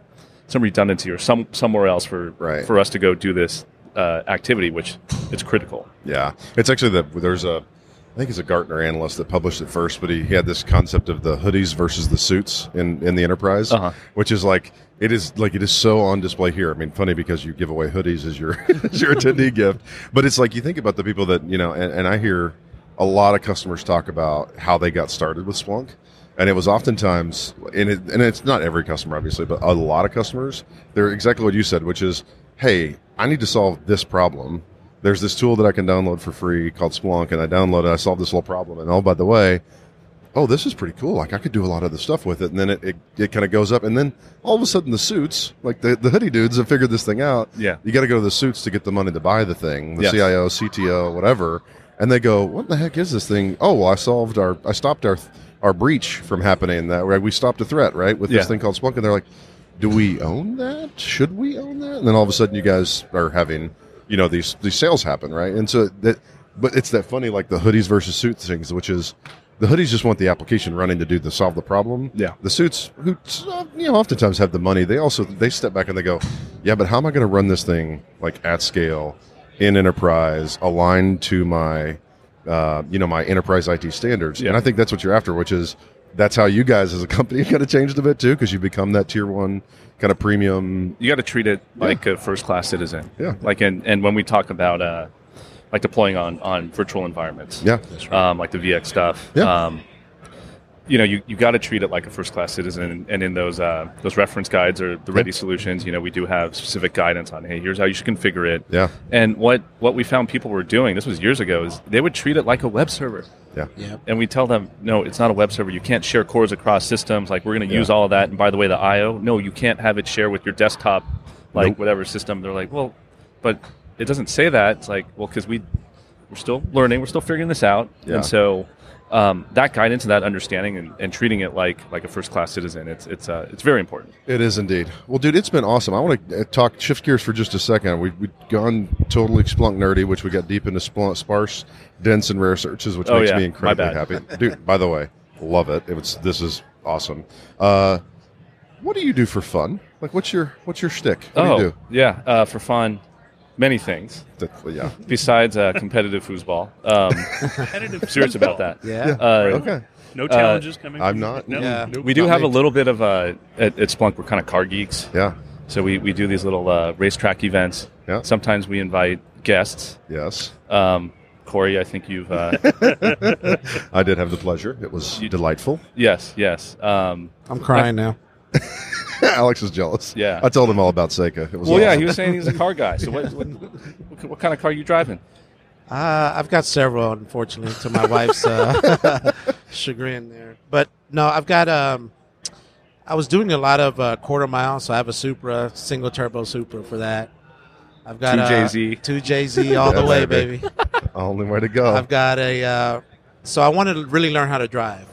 some redundancy or some somewhere else for Right. for us to go do this uh, activity which it's critical Yeah, it's actually the there's a I think he's a Gartner analyst that published it first, but he, he had this concept of the hoodies versus the suits in in the enterprise, Uh-huh. which is like it is like it is so on display here. I mean, funny because you give away hoodies as your as your attendee gift, but it's like you think about the people that you know, and, and I hear a lot of customers talk about how they got started with Splunk. And it was oftentimes, and, it, and it's not every customer, obviously, but a lot of customers, they're exactly what you said, which is, hey, I need to solve this problem. There's this tool that I can download for free called Splunk, and I download it, I solve this little problem. And oh, by the way, oh, this is pretty cool. Like I could do a lot of the stuff with it. And then it, it, it kind of goes up. And then all of a sudden the suits, like the, the hoodie dudes have figured this thing out. Yeah. You got to go to the suits to get the money to buy the thing, the Yes. CIO, CTO, whatever. And they go, what the heck is this thing? Oh, well, I solved our, I stopped our, our breach from happening. That right, we stopped a threat, right, with Yeah. this thing called Splunk. And they're like, do we own that? Should we own that? And then all of a sudden you guys are having, you know, these, these sales happen, right? And so that, but it's that funny, like the hoodies versus suits things, which is the hoodies just want the application running to do the solve the problem. Yeah. The suits, who you know, oftentimes have the money. They also they step back and they go, yeah, but how am I going to run this thing like at scale in enterprise, aligned to my, uh, you know, my enterprise IT standards? Yeah. And I think that's what you're after, which is that's how you guys as a company kind of changed a bit too, because you become that tier one kind of premium. you got to treat it like a first class citizen Yeah. like and and when we talk about uh like deploying on on virtual environments Yeah. um, like the VX stuff. Yeah. Um, you know, you, you got to treat it like a first class citizen, and in those uh, those reference guides or the ready solutions, you know, we do have specific guidance on, hey, here's how you should configure it. Yeah. And what what we found people were doing, this was years ago, is they would treat it like a web server. Yeah. Yeah. And we tell them, no, it's not a web server. You can't share cores across systems. Like we're going to Yeah. use all of that. And by the way, the I/O, no, you can't have it share with your desktop, like Nope. whatever system. They're like, well, but it doesn't say that. It's like, well, because we we're still learning, we're still figuring this out, Yeah. and so um, that guidance and that understanding and, and treating it like like a first class citizen, it's it's uh, it's very important. It is indeed. Well, dude, it's been awesome. I want to talk shift gears for just a second. We we've gone totally Splunk nerdy, which we got deep into Splunk, sparse, dense, and rare searches, which Oh, makes yeah. me incredibly happy. Dude, by the way, love it. It was this is awesome. Uh, what do you do for fun? Like, what's your what's your shtick? What oh do you do? yeah, uh, for fun, many things yeah. besides uh, competitive foosball. Um, Competitive serious about that. Yeah. Uh, Okay. No challenges coming. I'm not. No, Yeah. nope. We do Not have a little bit of uh, at, at Splunk. We're kind of car geeks. Yeah. So we, we do these little uh, racetrack events. Yeah. Sometimes we invite guests. Yes, Um, Cory, I think you've uh, I did have the pleasure. It was You- delightful. yes yes. Um, I'm crying now. Alex is jealous. Yeah. I told him all about Seca. It was well, yeah, he was saying he's a car guy. So what what, what, what kind of car are you driving? Uh, I've got several, unfortunately, to my wife's uh, chagrin there. But no, I've got. Um, I was doing a lot of uh, quarter mile, so I have a Supra, single turbo Supra for that. I've got Two uh, JZ. two JZ all the way, baby. baby. Only way to go. I've got a. Uh, so I wanted to really learn how to drive,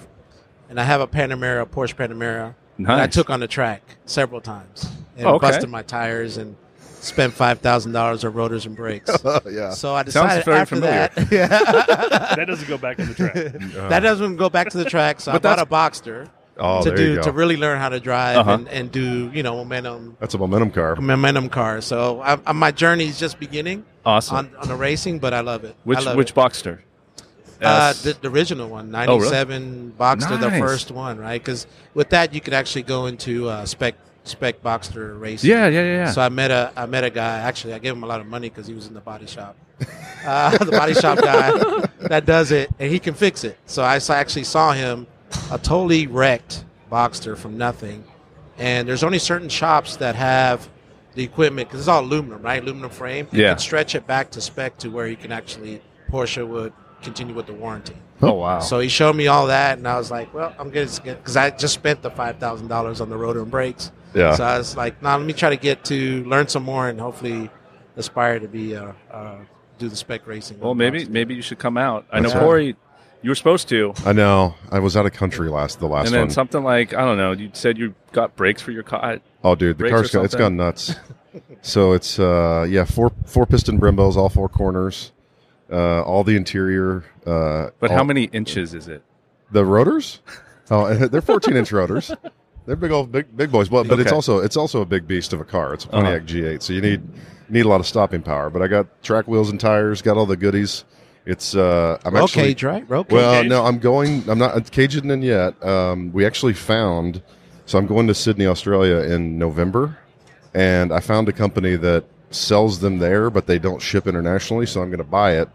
and I have a Panamera, a Porsche Panamera, that I took on the track several times and Oh, okay. busted my tires and spent five thousand dollars on rotors and brakes. yeah. So I Sounds decided very after familiar. that, yeah, that doesn't go back on the track. that doesn't go back to the track. So I bought a that's- Boxster oh, to there you do go. to really learn how to drive Uh-huh. and, and do you know momentum That's a momentum car. momentum car. So I, I, my journey is just beginning Awesome. on, on the racing, but I love it. which I love which it. Boxster? Uh, the, the original one, Oh, really? 97 Boxster, the first one, right? Because with that, you could actually go into uh, spec spec Boxster racing. yeah, yeah, yeah. yeah. So I met a I met a guy. Actually, I gave him a lot of money because he was in the body shop. Uh, the body shop guy that does it, and he can fix it. So I actually saw him a totally wrecked Boxster from nothing. And there's only certain shops that have the equipment because it's all aluminum, right? Aluminum frame. You Yeah. can stretch it back to spec to where you can actually Porsche would continue with the warranty. oh wow. So he showed me all that, and I was like, "Well, I'm good because I just spent the five thousand dollars on the rotor and brakes." Yeah. So I was like, "Now let me try to get to learn some more and hopefully aspire to be uh, uh, do the spec racing." well, maybe maybe you should come out. I know right. Cory. You were supposed to, I know. I was out of country last the last and then one. something like I don't know. You said you got brakes for your car. Oh, dude, the car's got, it's gone nuts. so it's uh, yeah, four four piston Brembos, all four corners, uh, all the interior. Uh, But all- how many inches is it? the rotors? Oh, they're 14 inch rotors. They're big old big big boys. But but it's also it's also a big beast of a car. It's a Uh-huh. Pontiac G8, so you need need a lot of stopping power. But I got track wheels and tires. Got all the goodies. It's uh, I'm roll actually cage, right? Roll. Well, cage? no, I'm going. I'm not caging in yet. Um, we actually found. So I'm going to Sydney, Australia in November, and I found a company that sells them there, but they don't ship internationally. So I'm going to buy it,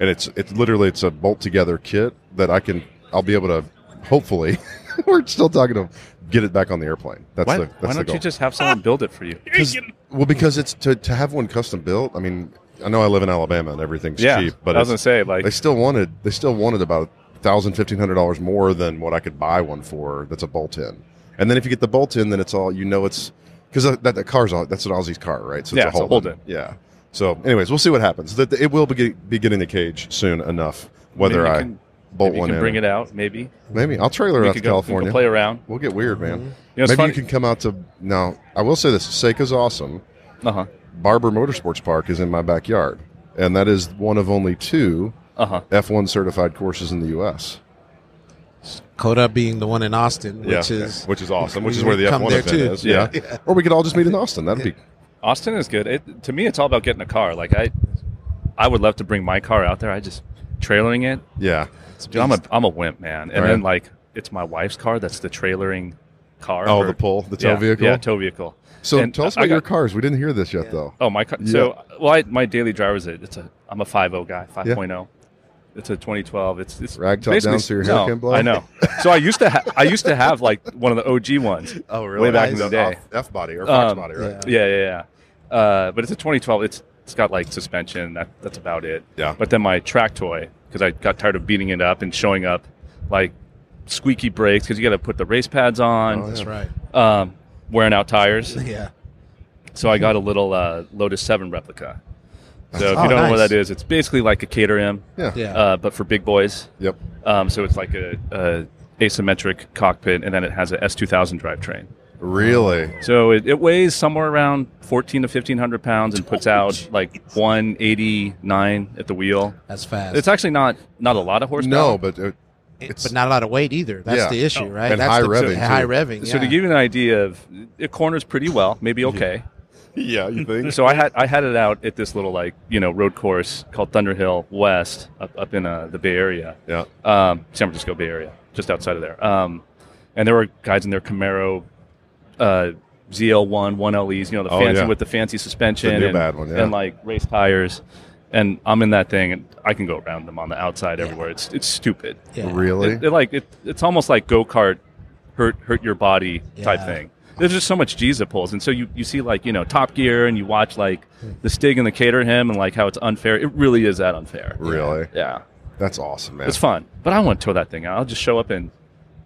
and it's it's literally it's a bolt together kit that I can. I'll be able to. Hopefully, we're still talking to get it back on the airplane. That's Why, the that's why don't goal. you just have someone build it for you? 'Cause- well, because it's to to have one custom built. I mean, I know I live in Alabama and everything's Yeah, cheap, but I was gonna say like they still wanted they still wanted about thousand fifteen hundred dollars more than what I could buy one for. That's a bolt in, and then if you get the bolt in, then it's all you know. It's because that, that car's all that's an Aussie's car, right? So Yeah, it's a it's a hold in. Yeah. So, anyways, we'll see what happens. That it will be, be getting the cage soon enough. Whether maybe I can, bolt maybe one can in, bring it out. Maybe maybe I'll trailer we it out to could go, we could California. play around. We'll get weird, man. You know, maybe funny. you can come out to now. I will say this: Seca's awesome. Uh huh. Barber Motorsports Park is in my backyard, and that is one of only two Uh huh. F1 certified courses in the U.S. COTA being the one in Austin, which Yeah, is which is awesome, which is where the F1 there event too. is. Yeah. Yeah. or we could all just meet in Austin. That'd be Austin is good. It, to me, it's all about getting a car. Like I, I would love to bring my car out there. I just trailering it. yeah. Dude, I'm a I'm a wimp, man. And Right. then like it's my wife's car. That's the trailering car. Oh, for- the pull, the tow yeah, vehicle. Yeah, tow vehicle. So And tell us I about your cars. We didn't hear this yet, though. Oh, my car. So, well, I, my daily driver is a, it's a I'm a 5.0 guy, 5.0. It's a 2012. It's it's Rag top basically- down so your hair no, can blow? I know. So I used to ha- I used to have like one of the OG ones. Oh, really? Way back in the day. F body or Fox Um, body, right? yeah. Yeah, yeah, yeah. Uh, but it's a 2012. It's it's got like suspension. That that's about it. Yeah. But then my track toy because I got tired of beating it up and showing up like squeaky brakes because you got to put the race pads on, Oh, that's right. um, wearing out tires. Yeah. So I got a little uh, Lotus 7 replica. So if Oh, you don't know what that is, it's basically like a Caterham, Yeah. Yeah. uh, but for big boys. Yep. Um, so it's like a, a asymmetric cockpit, and then it has a S2000 drivetrain. Really? So it, it weighs somewhere around 14 to 1500 pounds and puts out like 189 at the wheel. That's fast. It's actually not not a lot of horsepower. No, but uh, It- but not a lot of weight either. That's Yeah. the issue, Oh. right? And That's high the, revving, High too. revving. So to give you an idea of it corners pretty well, maybe okay. yeah, you think? so I had I had it out at this little like you know road course called Thunderhill West up up in uh, the Bay Area, yeah. um, San Francisco Bay Area, just outside of there. Um, and there were guys in their Camaro uh, ZL1 1LEs, you know, the Oh, fancy yeah. with the fancy suspension new and, bad one, yeah. and like race tires. And I'm in that thing, and I can go around them on the outside everywhere. It's it's stupid. Yeah. Really? It, it like it, it's almost like go kart, hurt hurt your body type thing. There's just so much G's it pulls, and so you, you see like you know Top Gear, and you watch like the Stig and the Caterham, and like how it's unfair. It really is that unfair. Really? Yeah, That's awesome, man. it's fun, but I want to tow that thing out. I'll just show up and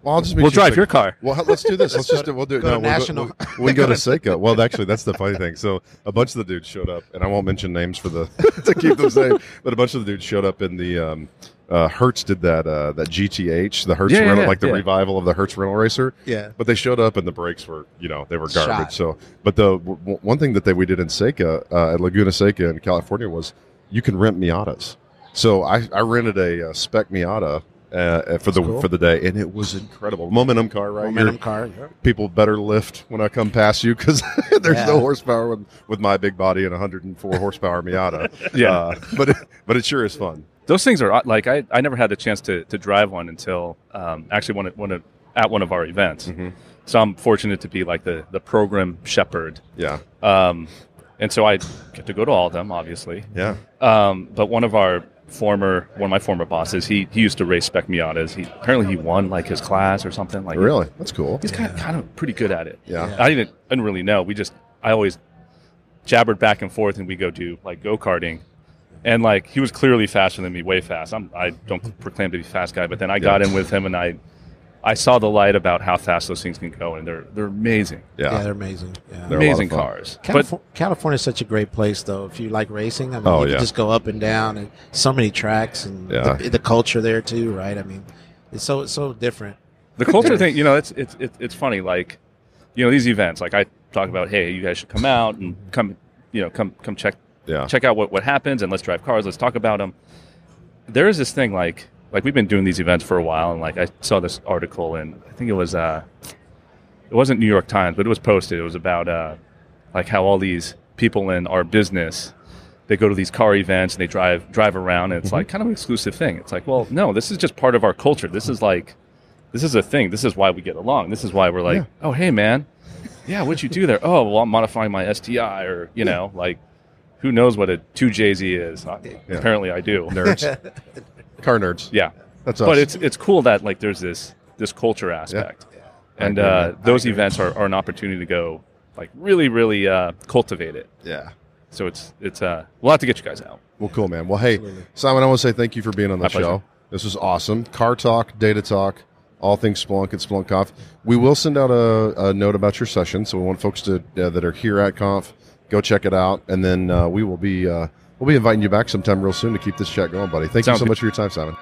Well, I'll just meet we'll you drive your car. Well, let's do this. Let's just do, we'll do go to no, we'll National. Go, we'll, we go to Seca. Well, actually, that's the funny thing. So a bunch of the dudes showed up, and I won't mention names for the to keep them safe. But a bunch of the dudes showed up in the um, uh, Hertz did that uh, that GTH, the Hertz Yeah, yeah, rental, yeah, like the yeah. revival of the Hertz rental racer. Yeah. But they showed up, and the brakes were you know they were garbage. Shot. So, but the w- one thing that they we did in Seca uh, at Laguna Seca in California was you can rent Miatas. So I, I rented a uh, spec Miata. Uh, for the cool. for the day, and it was incredible. Momentum car, right? Momentum You're- car. people better lift when I come past you because there's Yeah. no horsepower with, with my big body and 104 horsepower Miata. Yeah. uh, but it, but it sure is fun. Those things are like I, I never had the chance to, to drive one until um, actually one at, one of, at one of our events. Mm-hmm. So I'm fortunate to be like the the program shepherd, Yeah, um, and so I get to go to all of them, obviously. yeah, Um, but one of our former one of my former bosses, he he used to race spec Miatas. He apparently he won like his class or something. Like really, that's cool. he's kind of, kind of pretty good at it. Yeah. I didn't didn't really know. We just I always jabbered back and forth, and we go do like go karting. And like he was clearly faster than me, way fast. I'm, I don't proclaim to be a fast guy, but then I got in with him, and I, I saw the light about how fast those things can go, and they're they're amazing, Yeah, Yeah, they're amazing. Yeah. They're a lot of amazing cars. Calif- California is such a great place, though. If you like racing, I mean, Oh, you yeah. can just go up and down, and so many tracks, and Yeah. the, the culture there too, right? I mean, it's so it's so different. The culture thing, you know, it's it's it's it's funny. Like, you know, these events, like I talk about, hey, you guys should come out and mm-hmm. come, you know, come come check yeah, check out what, what happens and let's drive cars let's talk about them there is this thing like like we've been doing these events for a while and like i saw this article and i think it was uh it wasn't new york times but it was posted. It was about uh like how all these people in our business they go to these car events and they drive drive around and it's like kind of an exclusive thing. It's like well no this is just part of our culture. This is like this is a thing. This is why we get along. This is why we're like Yeah. oh hey man. Yeah what'd you do there? Oh well i'm modifying my sti or you know like who knows what a 2JZ is? I- Apparently, I do. nerds, car nerds. Yeah, That's us. but it's it's cool that like there's this this culture aspect, and I agree, uh, those events are, are an opportunity to go like really really uh, cultivate it. yeah. So it's it's uh we'll have to get you guys out. Well, cool, man. Well, hey, Simon, I want to say thank you for being on the My show. pleasure. This was awesome. Car talk, data talk, all things Splunk at Splunk Conf. We will send out a, a note about your session, so we want folks to uh, that are here at Conf go check it out, and then uh, we will be uh, we'll be inviting you back sometime real soon to keep this chat going, buddy. Thank Sounds you so good. much for your time, Simon.